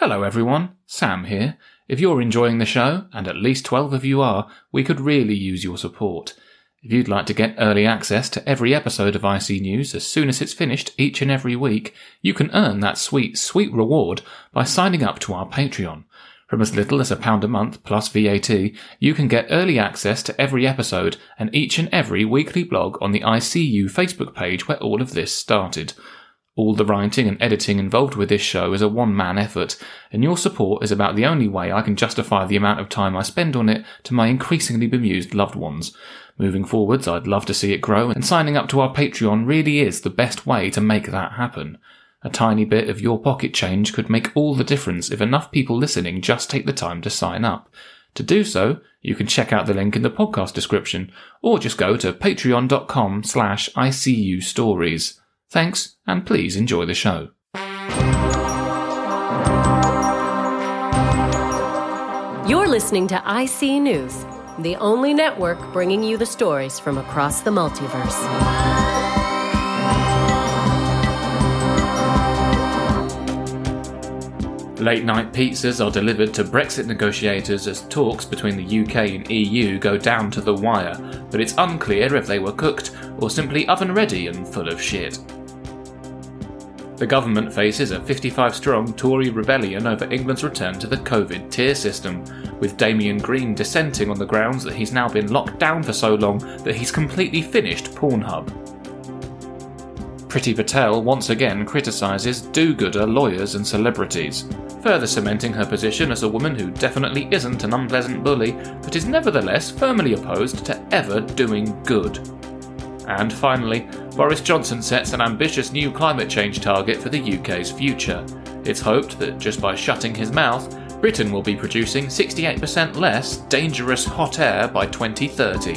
Hello everyone, Sam here. If you're enjoying the show, and at least 12 of you are, we could really use your support. If you'd like to get early access to every episode of IC News as soon as it's finished each and every week, you can earn that sweet, sweet reward by signing up to our Patreon. From as little as a pound a month plus VAT, you can get early access to every episode and each and every weekly blog on the ICU Facebook page where all of this started. All the writing and editing involved with this show is a one man effort, and your support is about the only way I can justify the amount of time I spend on it to my increasingly bemused loved ones. Moving forwards, I'd love to see it grow, and signing up to our Patreon really is the best way to make that happen. A tiny bit of your pocket change could make all the difference if enough people listening just take the time to sign up. To do so, you can check out the link in the podcast description, or just go to patreon.com slash ICU stories. Thanks, and please enjoy the show. You're listening to IC News, the only network bringing you the stories from across the multiverse. Late night pizzas are delivered to Brexit negotiators as talks between the UK and EU go down to the wire, but it's unclear if they were cooked or simply oven ready and full of shit. The government faces a 55 strong Tory rebellion over England's return to the COVID tier system, with Damian Green dissenting on the grounds that he's now been locked down for so long that he's completely finished Pornhub. Priti Patel once again criticises do gooder lawyers and celebrities, further cementing her position as a woman who definitely isn't an unpleasant bully, but is nevertheless firmly opposed to ever doing good. And finally, Boris Johnson sets an ambitious new climate change target for the UK's future. It's hoped that just by shutting his mouth, Britain will be producing 68% less dangerous hot air by 2030.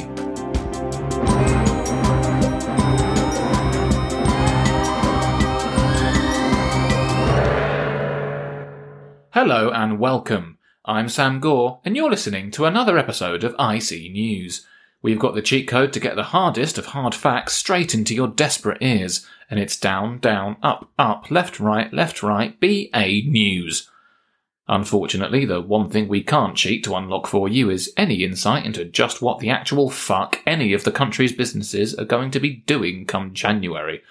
Hello and welcome. I'm Sam Gore, and you're listening to another episode of IC News. We've got the cheat code to get the hardest of hard facts straight into your desperate ears, and it's down, down, up, up, left, right, left, right, BA News. Unfortunately, the one thing we can't cheat to unlock for you is any insight into just what the actual fuck any of the country's businesses are going to be doing come January.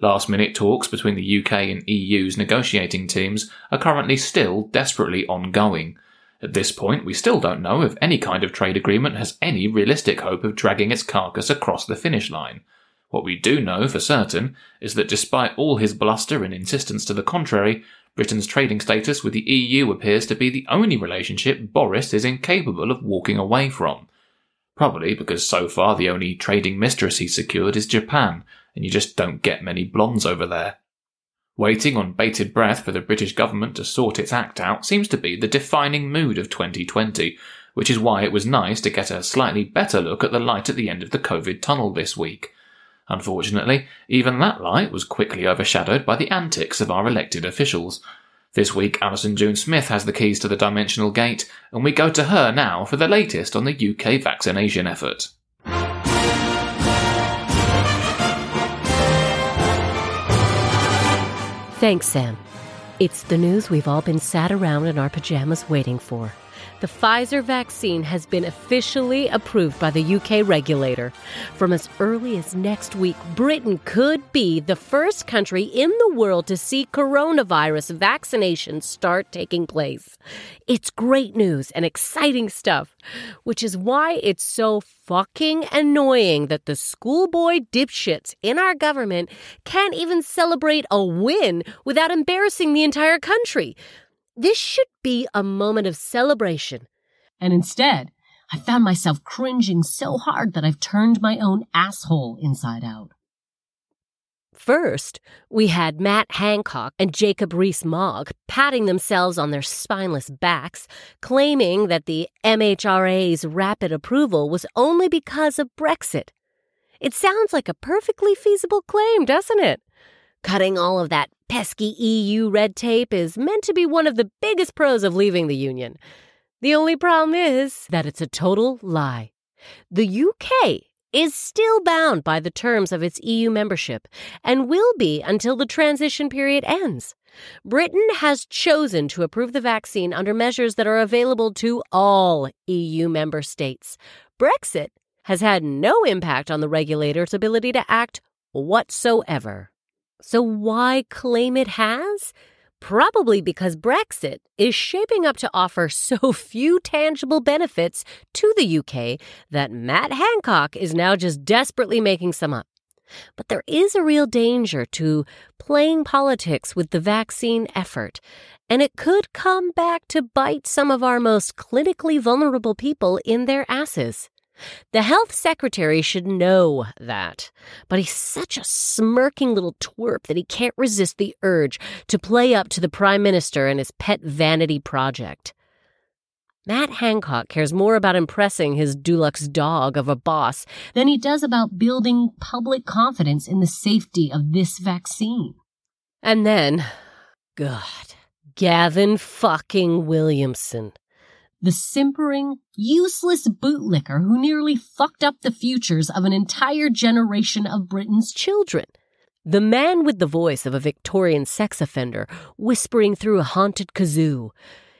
Last minute talks between the UK and EU's negotiating teams are currently still desperately ongoing. At this point, we still don't know if any kind of trade agreement has any realistic hope of dragging its carcass across the finish line. What we do know for certain is that despite all his bluster and insistence to the contrary, Britain's trading status with the EU appears to be the only relationship Boris is incapable of walking away from. Probably because so far the only trading mistress he's secured is Japan, and you just don't get many blondes over there. Waiting on bated breath for the British government to sort its act out seems to be the defining mood of 2020, which is why it was nice to get a slightly better look at the light at the end of the COVID tunnel this week. Unfortunately, even that light was quickly overshadowed by the antics of our elected officials. This week, Alison June Smith has the keys to the dimensional gate, and we go to her now for the latest on the UK vaccination effort. Thanks, Sam. It's the news we've all been sat around in our pajamas waiting for. The Pfizer vaccine has been officially approved by the UK regulator. From as early as next week, Britain could be the first country in the world to see coronavirus vaccinations start taking place. It's great news and exciting stuff, which is why it's so fucking annoying that the schoolboy dipshits in our government can't even celebrate a win without embarrassing the entire country. This should be a moment of celebration. And instead, I found myself cringing so hard that I've turned my own asshole inside out. First, we had Matt Hancock and Jacob Rees Mogg patting themselves on their spineless backs, claiming that the MHRA's rapid approval was only because of Brexit. It sounds like a perfectly feasible claim, doesn't it? Cutting all of that pesky EU red tape is meant to be one of the biggest pros of leaving the Union. The only problem is that it's a total lie. The UK is still bound by the terms of its EU membership and will be until the transition period ends. Britain has chosen to approve the vaccine under measures that are available to all EU member states. Brexit has had no impact on the regulator's ability to act whatsoever. So, why claim it has? Probably because Brexit is shaping up to offer so few tangible benefits to the UK that Matt Hancock is now just desperately making some up. But there is a real danger to playing politics with the vaccine effort, and it could come back to bite some of our most clinically vulnerable people in their asses. The health secretary should know that, but he's such a smirking little twerp that he can't resist the urge to play up to the prime minister and his pet vanity project. Matt Hancock cares more about impressing his Dulux dog of a boss than he does about building public confidence in the safety of this vaccine. And then, God, Gavin fucking Williamson. The simpering, useless bootlicker who nearly fucked up the futures of an entire generation of Britain's children. The man with the voice of a Victorian sex offender whispering through a haunted kazoo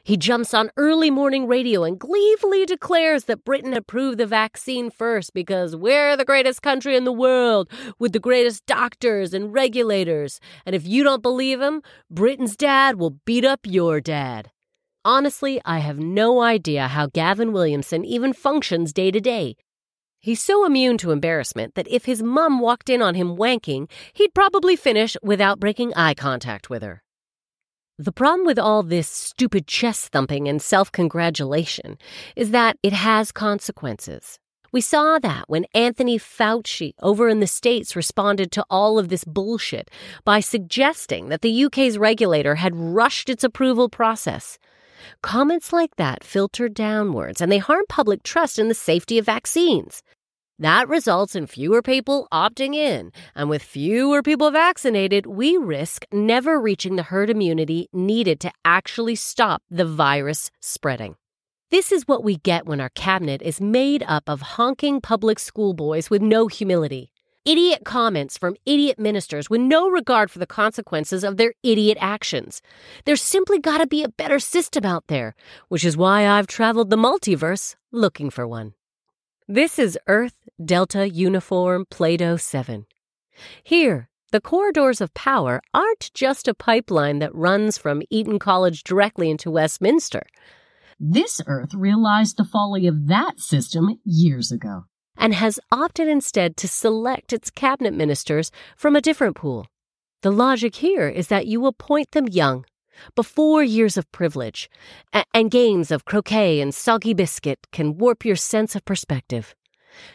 he jumps on early morning radio and gleefully declares that Britain approved the vaccine first because we're the greatest country in the world with the greatest doctors and regulators. And if you don't believe him, Britain's dad will beat up your dad. Honestly, I have no idea how Gavin Williamson even functions day to day. He's so immune to embarrassment that if his mum walked in on him wanking, he'd probably finish without breaking eye contact with her. The problem with all this stupid chest thumping and self congratulation is that it has consequences. We saw that when Anthony Fauci over in the States responded to all of this bullshit by suggesting that the UK's regulator had rushed its approval process. Comments like that filter downwards and they harm public trust in the safety of vaccines. That results in fewer people opting in, and with fewer people vaccinated, we risk never reaching the herd immunity needed to actually stop the virus spreading. This is what we get when our cabinet is made up of honking public school boys with no humility. Idiot comments from idiot ministers with no regard for the consequences of their idiot actions. There's simply got to be a better system out there, which is why I've traveled the multiverse looking for one. This is Earth Delta Uniform Plato 7. Here, the corridors of power aren't just a pipeline that runs from Eton College directly into Westminster. This Earth realized the folly of that system years ago and has opted instead to select its cabinet ministers from a different pool. The logic here is that you appoint them young before years of privilege a- and games of croquet and soggy biscuit can warp your sense of perspective.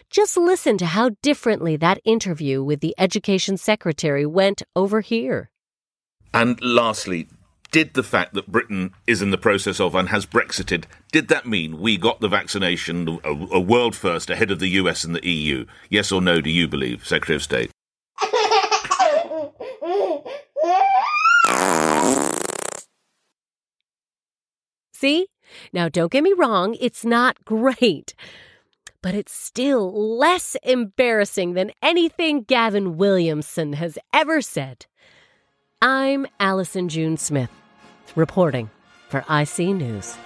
Just listen to how differently that interview with the education secretary went over here. And lastly, did the fact that Britain is in the process of and has Brexited, did that mean we got the vaccination a, a world first ahead of the US and the EU? Yes or no, do you believe, Secretary of State? See? Now, don't get me wrong, it's not great. But it's still less embarrassing than anything Gavin Williamson has ever said. I'm Allison June Smith, reporting for IC News.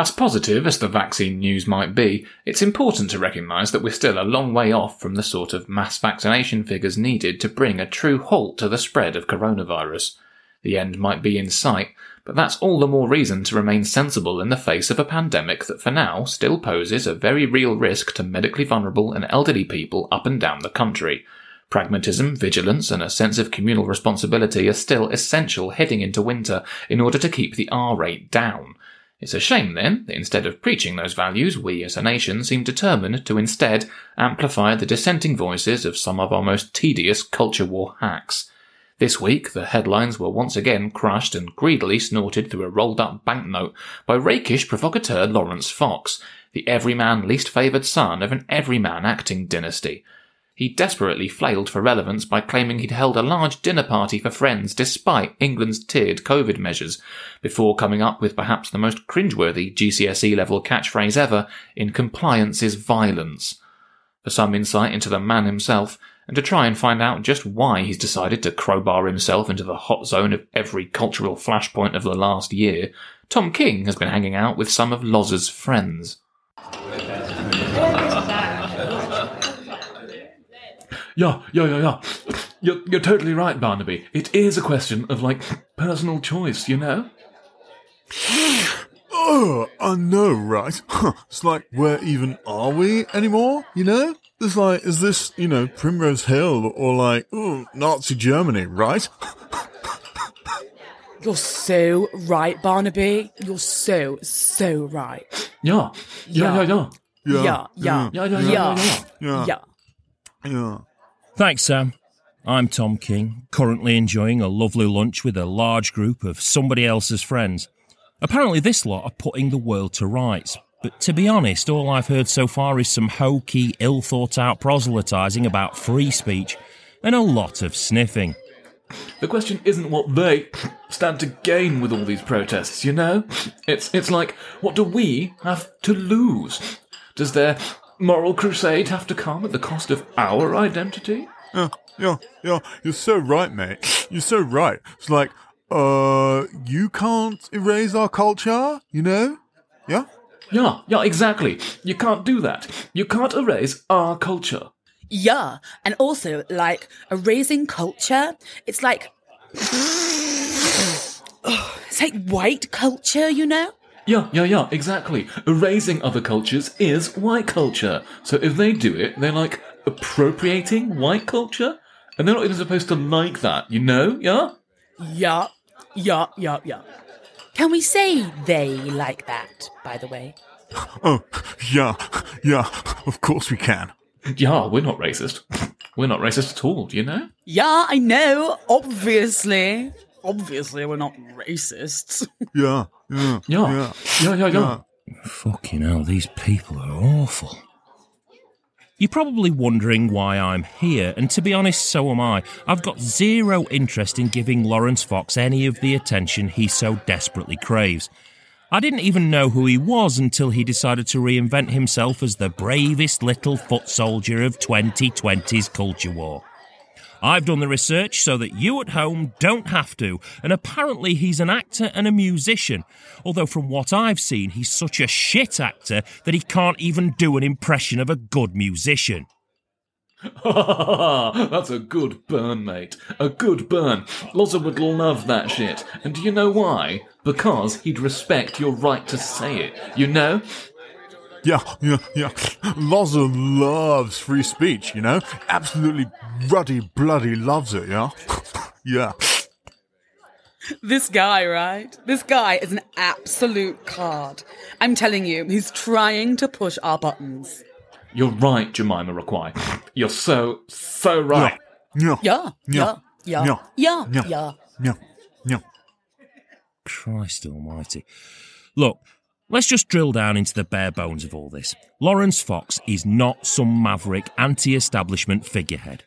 As positive as the vaccine news might be, it's important to recognise that we're still a long way off from the sort of mass vaccination figures needed to bring a true halt to the spread of coronavirus. The end might be in sight, but that's all the more reason to remain sensible in the face of a pandemic that for now still poses a very real risk to medically vulnerable and elderly people up and down the country. Pragmatism, vigilance, and a sense of communal responsibility are still essential heading into winter in order to keep the R rate down. It's a shame, then, that instead of preaching those values, we as a nation seem determined to instead amplify the dissenting voices of some of our most tedious culture war hacks. This week, the headlines were once again crushed and greedily snorted through a rolled up banknote by rakish provocateur Laurence Fox, the everyman least favoured son of an everyman acting dynasty. he desperately flailed for relevance by claiming he'd held a large dinner party for friends despite England's tiered COVID measures, before coming up with perhaps the most cringeworthy GCSE level catchphrase ever in compliance is violence. For some insight into the man himself, and to try and find out just why he's decided to crowbar himself into the hot zone of every cultural flashpoint of the last year, Tom King has been hanging out with some of Loz's friends. Yeah, yeah, yeah, yeah. You're, you're totally right, Barnaby. It is a question of, like, personal choice, you know? Oh, I know, right? it's like, where even are we anymore? You know? It's like, is this, you know, Primrose Hill or like, oh, Nazi Germany, right? You're so right, Barnaby. You're so, so right. Yeah, yeah, yeah, yeah. Yeah, yeah, Yeah, yeah, yeah, yeah, yeah, yeah. Yeah. yeah. Yeah. Thanks, Sam. I'm Tom King, currently enjoying a lovely lunch with a large group of somebody else's friends. Apparently, this lot are putting the world to rights. But to be honest, all I've heard so far is some hokey, ill thought out proselytising about free speech and a lot of sniffing. The question isn't what they stand to gain with all these protests, you know? It's it's like what do we have to lose? Does their moral crusade have to come at the cost of our identity? Yeah, yeah, yeah. You're so right, mate. You're so right. It's like, uh, you can't erase our culture, you know? Yeah? Yeah, yeah, exactly. You can't do that. You can't erase our culture. Yeah, and also like erasing culture. It's like it's like white culture, you know. Yeah, yeah, yeah, exactly. Erasing other cultures is white culture. So if they do it, they're like appropriating white culture, and they're not even supposed to like that, you know? Yeah. Yeah, yeah, yeah, yeah. Can we say they like that? By the way. Oh, yeah, yeah. Of course we can. Yeah, we're not racist. We're not racist at all, do you know? Yeah, I know. Obviously, obviously, we're not racists. Yeah, yeah, Yeah. yeah. Yeah, yeah, yeah. Fucking hell, these people are awful. You're probably wondering why I'm here, and to be honest, so am I. I've got zero interest in giving Laurence Fox any of the attention he so desperately craves. I didn't even know who he was until he decided to reinvent himself as the bravest little foot soldier of 2020's culture war. I've done the research so that you at home don't have to, and apparently he's an actor and a musician. Although, from what I've seen, he's such a shit actor that he can't even do an impression of a good musician. That's a good burn, mate. A good burn. Loza would love that shit. And do you know why? Because he'd respect your right to say it. You know? Yeah, yeah, yeah. Loza loves free speech, you know? Absolutely ruddy bloody loves it, yeah? yeah. this guy, right? This guy is an absolute card. I'm telling you, he's trying to push our buttons. You're right, Jemima Require. You're so, so right. Yeah. Yeah, yeah, Yeah. yeah, Yeah. yeah, Yeah. yeah. Yeah. Yeah. Christ almighty. Look, let's just drill down into the bare bones of all this. Laurence Fox is not some maverick anti establishment figurehead.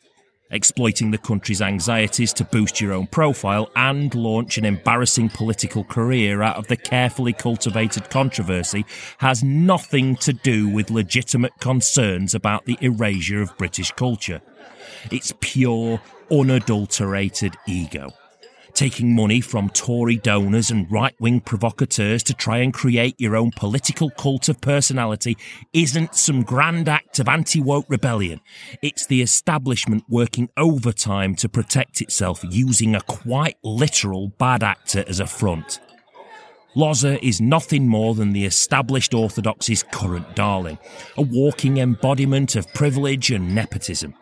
Exploiting the country's anxieties to boost your own profile and launch an embarrassing political career out of the carefully cultivated controversy has nothing to do with legitimate concerns about the erasure of British culture. It's pure, unadulterated ego taking money from Tory donors and right wing provocateurs to try and create your own political cult of personality isn't some grand act of anti woke rebellion. It's the establishment working overtime to protect itself using a quite literal bad actor as a front. Loza is nothing more than the established orthodoxy's current darling, a walking embodiment of privilege and nepotism.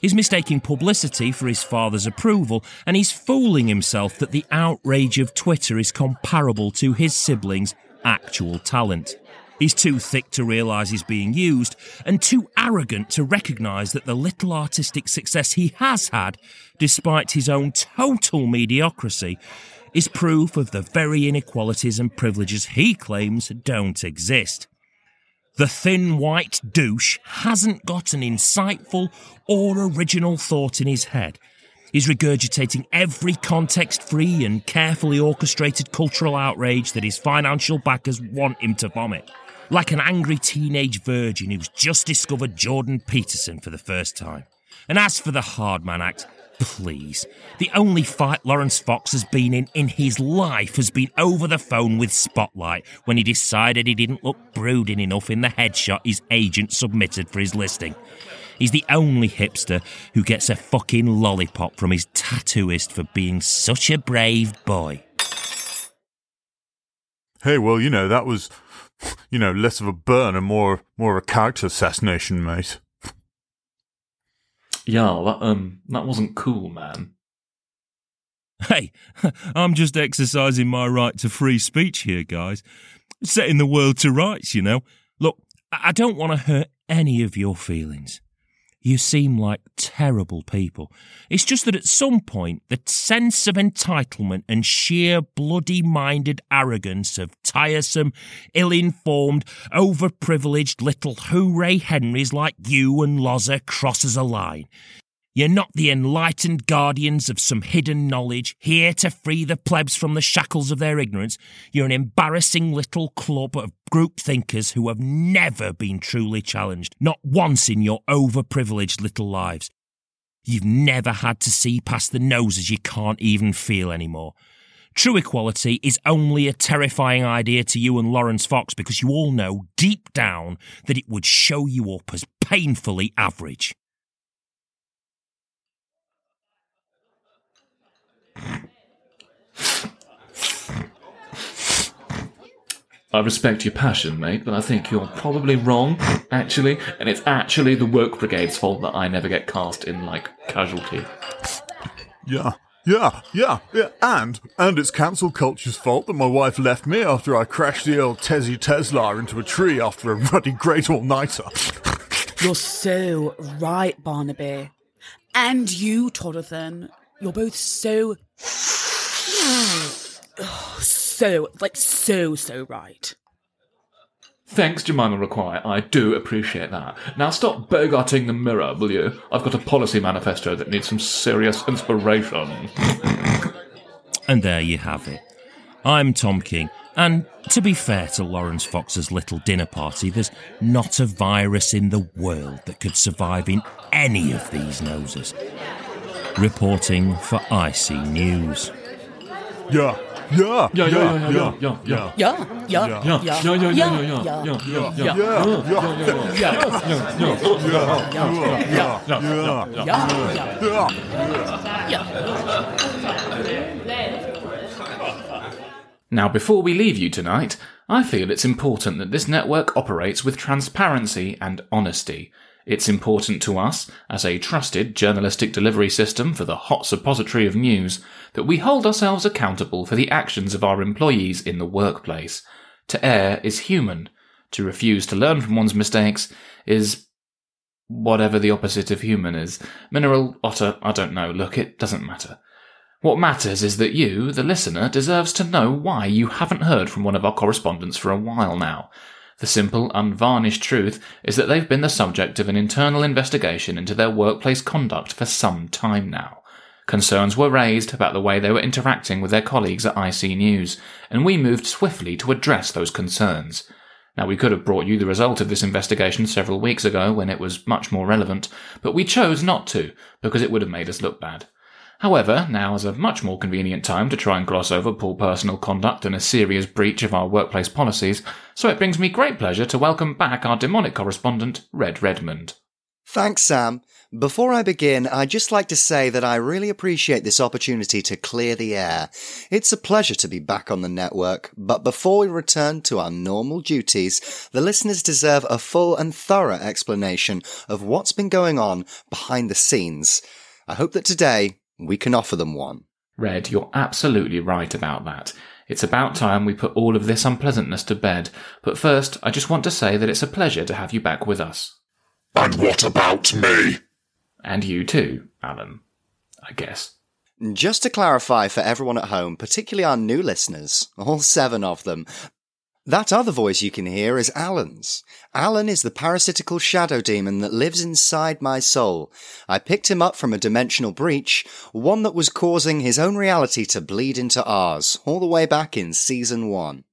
He's mistaking publicity for his father's approval, and he's fooling himself that the outrage of Twitter is comparable to his siblings' actual talent. He's too thick to realise he's being used, and too arrogant to recognise that the little artistic success he has had, despite his own total mediocrity, is proof of the very inequalities and privileges he claims don't exist. The thin white douche hasn't got an insightful or original thought in his head. He's regurgitating every context free and carefully orchestrated cultural outrage that his financial backers want him to vomit. Like an angry teenage virgin who's just discovered Jordan Peterson for the first time. And as for the Hardman Act, please. The only fight Laurence Fox has been in in his life has been over the phone with Spotlight when he decided he didn't look brooding enough in the headshot his agent submitted for his listing. He's the only hipster who gets a fucking lollipop from his tattooist for being such a brave boy. Hey, well, you know, that was, you know, less of a burn and more, more of a character assassination, mate. Yeah, that um, that wasn't cool, man. Hey, I'm just exercising my right to free speech here, guys. Setting the world to rights, you know. Look, I don't want to hurt any of your feelings. You seem like terrible people. It's just that at some point, the sense of entitlement and sheer bloody minded arrogance of tiresome, ill informed, overprivileged little hooray Henrys like you and Loza crosses a line. You're not the enlightened guardians of some hidden knowledge, here to free the plebs from the shackles of their ignorance. You're an embarrassing little club of group thinkers who have never been truly challenged, not once in your overprivileged little lives. You've never had to see past the noses you can't even feel anymore. True equality is only a terrifying idea to you and Laurence Fox because you all know deep down that it would show you up as painfully average. I respect your passion, mate, but I think you're probably wrong, actually, and it's actually the work brigade's fault that I never get cast in, like, casualty. Yeah, yeah, yeah, yeah. And, and it's cancel culture's fault that my wife left me after I crashed the old Tessie Tesla into a tree after a ruddy great all-nighter. You're so right, Barnaby. And you, Todathan. You're both so. So, like, so, so right. Thanks, Jemima Require. I do appreciate that. Now stop bogarting the mirror, will you? I've got a policy manifesto that needs some serious inspiration. And there you have it. I'm Tom King, and to be fair to Laurence Fox's little dinner party, there's not a virus in the world that could survive in any of these noses. Reporting for IC News. Yeah, yeah, Yeah, yeah, yeah, yeah, yeah, Yeah, yeah. yeah, Yeah, yeah, yeah, yeah, yeah, yeah, yeah, yeah, yeah, yeah, yeah, yeah, yeah, Now, before we leave you tonight, I feel it's important that this network operates with transparency and honesty. It's important to us, as a trusted journalistic delivery system for the hot suppository of news, that we hold ourselves accountable for the actions of our employees in the workplace. To err is human. To refuse to learn from one's mistakes is whatever the opposite of human is. Mineral, otter, I don't know. Look, it doesn't matter. What matters is that you, the listener, deserves to know why you haven't heard from one of our correspondents for a while now. The simple, unvarnished truth is that they've been the subject of an internal investigation into their workplace conduct for some time now. Concerns were raised about the way they were interacting with their colleagues at IC News, and we moved swiftly to address those concerns. Now, we could have brought you the result of this investigation several weeks ago when it was much more relevant, but we chose not to because it would have made us look bad. However, now is a much more convenient time to try and gloss over poor personal conduct and a serious breach of our workplace policies, so it brings me great pleasure to welcome back our demonic correspondent, Red Redmond. Thanks, Sam. Before I begin, I'd just like to say that I really appreciate this opportunity to clear the air. It's a pleasure to be back on the network, but before we return to our normal duties, the listeners deserve a full and thorough explanation of what's been going on behind the scenes. I hope that today we can offer them one. Red, you're absolutely right about that. It's about time we put all of this unpleasantness to bed, but first, I just want to say that it's a pleasure to have you back with us. And what about me? And you too, Alan. I guess. Just to clarify for everyone at home, particularly our new listeners, all seven of them, That other voice you can hear is Alan's. Alan is the parasitical shadow demon that lives inside my soul. I picked him up from a dimensional breach, one that was causing his own reality to bleed into ours, all the way back in season one.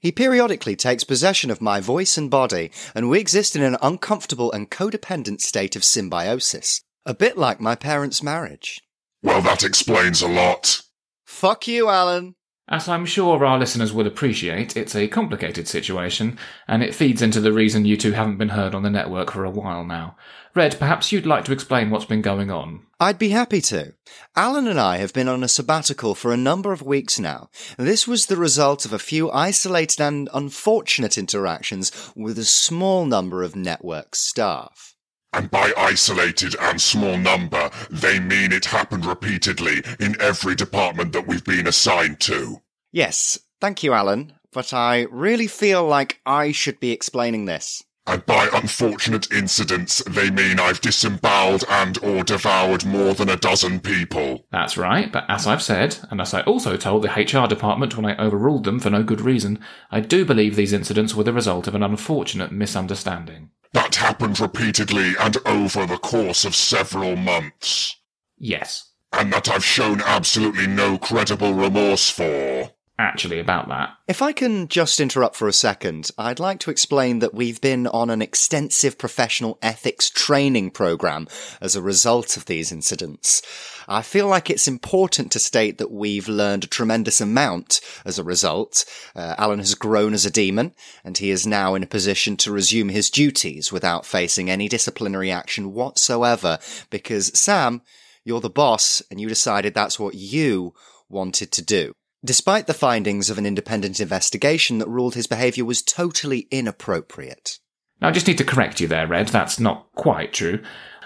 He periodically takes possession of my voice and body, and we exist in an uncomfortable and codependent state of symbiosis. A bit like my parents' marriage. Well, that explains a lot. Fuck you, Alan. As I'm sure our listeners will appreciate, it's a complicated situation, and it feeds into the reason you two haven't been heard on the network for a while now. Red, perhaps you'd like to explain what's been going on. I'd be happy to. Alan and I have been on a sabbatical for a number of weeks now. This was the result of a few isolated and unfortunate interactions with a small number of network staff. And by isolated and small number, they mean it happened repeatedly in every department that we've been assigned to. Yes, thank you, Alan, but I really feel like I should be explaining this. And by unfortunate incidents, they mean I've disemboweled and or devoured more than a dozen people. That's right, but as I've said, and as I also told the HR department when I overruled them for no good reason, I do believe these incidents were the result of an unfortunate misunderstanding. That happened repeatedly and over the course of several months. Yes, And that I've shown absolutely no credible remorse for. Actually, about that. If I can just interrupt for a second, I'd like to explain that we've been on an extensive professional ethics training program as a result of these incidents. I feel like it's important to state that we've learned a tremendous amount as a result. Uh, Alan has grown as a demon, and he is now in a position to resume his duties without facing any disciplinary action whatsoever, because Sam, you're the boss, and you decided that's what you wanted to do. Despite the findings of an independent investigation that ruled his behaviour was totally inappropriate. Now, I just need to correct you there, Red. That's not quite true.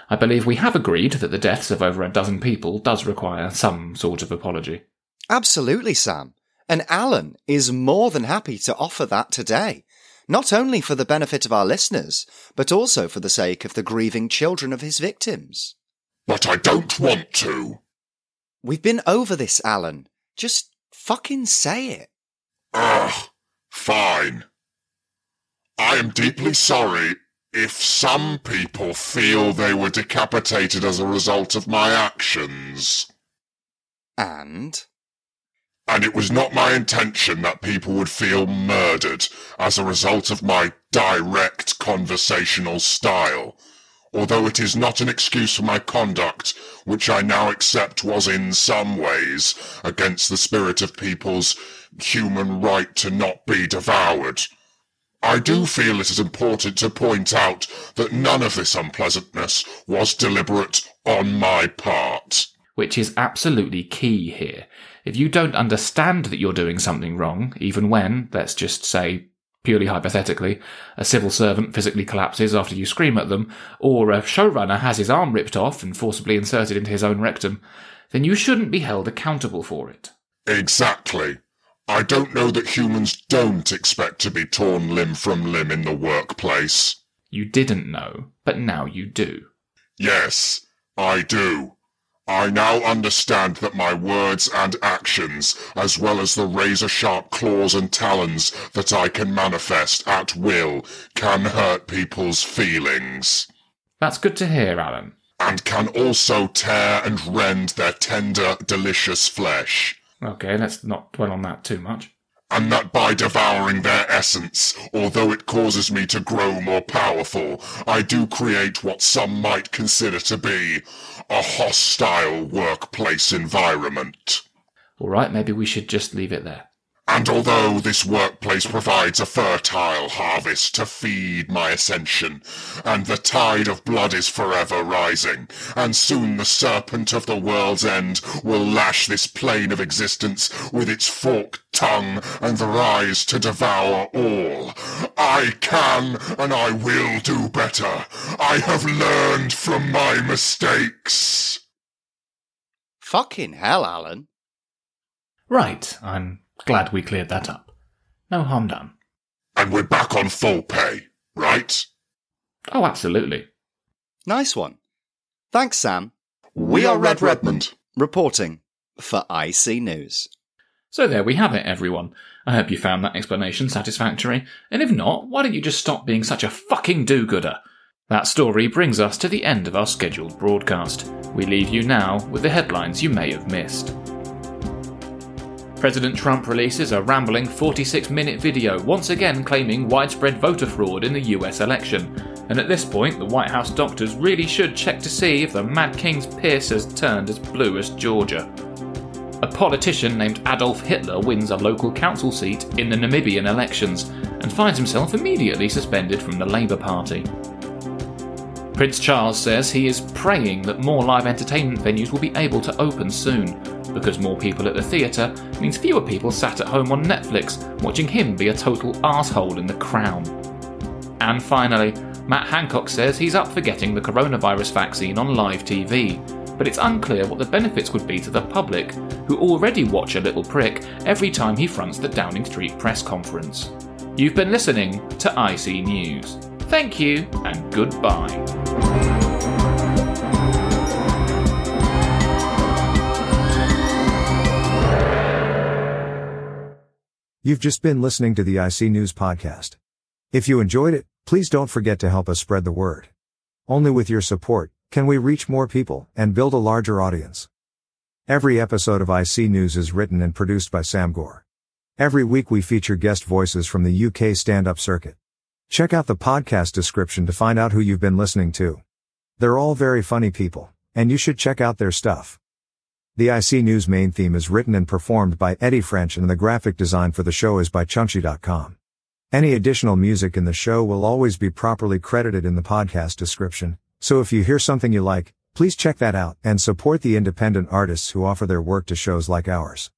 I believe we have agreed that the deaths of over a dozen people does require some sort of apology. Absolutely, Sam. And Alan is more than happy to offer that today. Not only for the benefit of our listeners, but also for the sake of the grieving children of his victims. But I don't want to. We've been over this, Alan. Just fucking say it. Ugh, fine. I am deeply sorry if some people feel they were decapitated as a result of my actions. And? And it was not my intention that people would feel murdered as a result of my direct conversational style. Although it is not an excuse for my conduct, which I now accept was in some ways against the spirit of people's human right to not be devoured. I do feel it is important to point out that none of this unpleasantness was deliberate on my part. Which is absolutely key here. If you don't understand that you're doing something wrong, even when, let's just say, purely hypothetically, a civil servant physically collapses after you scream at them, or a showrunner has his arm ripped off and forcibly inserted into his own rectum, then you shouldn't be held accountable for it. Exactly. I don't know that humans don't expect to be torn limb from limb in the workplace. You didn't know, but now you do. Yes, I do. I now understand that my words and actions, as well as the razor-sharp claws and talons that I can manifest at will, can hurt people's feelings, That's good to hear, Alan. and can also tear and rend their tender, delicious flesh. Okay, let's not dwell on that too much. And that by devouring their essence, although it causes me to grow more powerful, I do create what some might consider to be a hostile workplace environment. Alright, maybe we should just leave it there. And although this workplace provides a fertile harvest to feed my ascension, and the tide of blood is forever rising, and soon the serpent of the world's end will lash this plane of existence with its forked tongue and the rise to devour all, I can and I will do better. I have learned from my mistakes. Fucking hell, Alan. Right, I'm glad we cleared that up. No harm done. And we're back on full pay, right? Oh, absolutely. Nice one. Thanks, Sam. We are Red Redmond. Reporting for IC News. So there we have it, everyone. I hope you found that explanation satisfactory, and if not, why don't you just stop being such a fucking do gooder? That story brings us to the end of our scheduled broadcast. We leave you now with the headlines you may have missed. President Trump releases a rambling 46 minute video once again claiming widespread voter fraud in the US election. And at this point, the White House doctors really should check to see if the Mad King's piss has turned as blue as Georgia. A politician named Adolf Hitler wins a local council seat in the Namibian elections and finds himself immediately suspended from the Labour Party. Prince Charles says he is praying that more live entertainment venues will be able to open soon, because more people at the theatre means fewer people sat at home on Netflix watching him be a total asshole in the crown. And finally, Matt Hancock says he's up for getting the coronavirus vaccine on live TV, but it's unclear what the benefits would be to the public, who already watch a little prick every time he fronts the Downing Street press conference. You've been listening to IC News. Thank you and goodbye. You've just been listening to the IC News Podcast. If you enjoyed it, please don't forget to help us spread the word. Only with your support can we reach more people and build a larger audience. Every episode of IC News is written and produced by Sam Gore. Every week we feature guest voices from the UK stand up circuit. Check out the podcast description to find out who you've been listening to. They're all very funny people, and you should check out their stuff. The IC News main theme is written and performed by Eddie French and the graphic design for the show is by Chunky.com. Any additional music in the show will always be properly credited in the podcast description, so if you hear something you like, please check that out and support the independent artists who offer their work to shows like ours.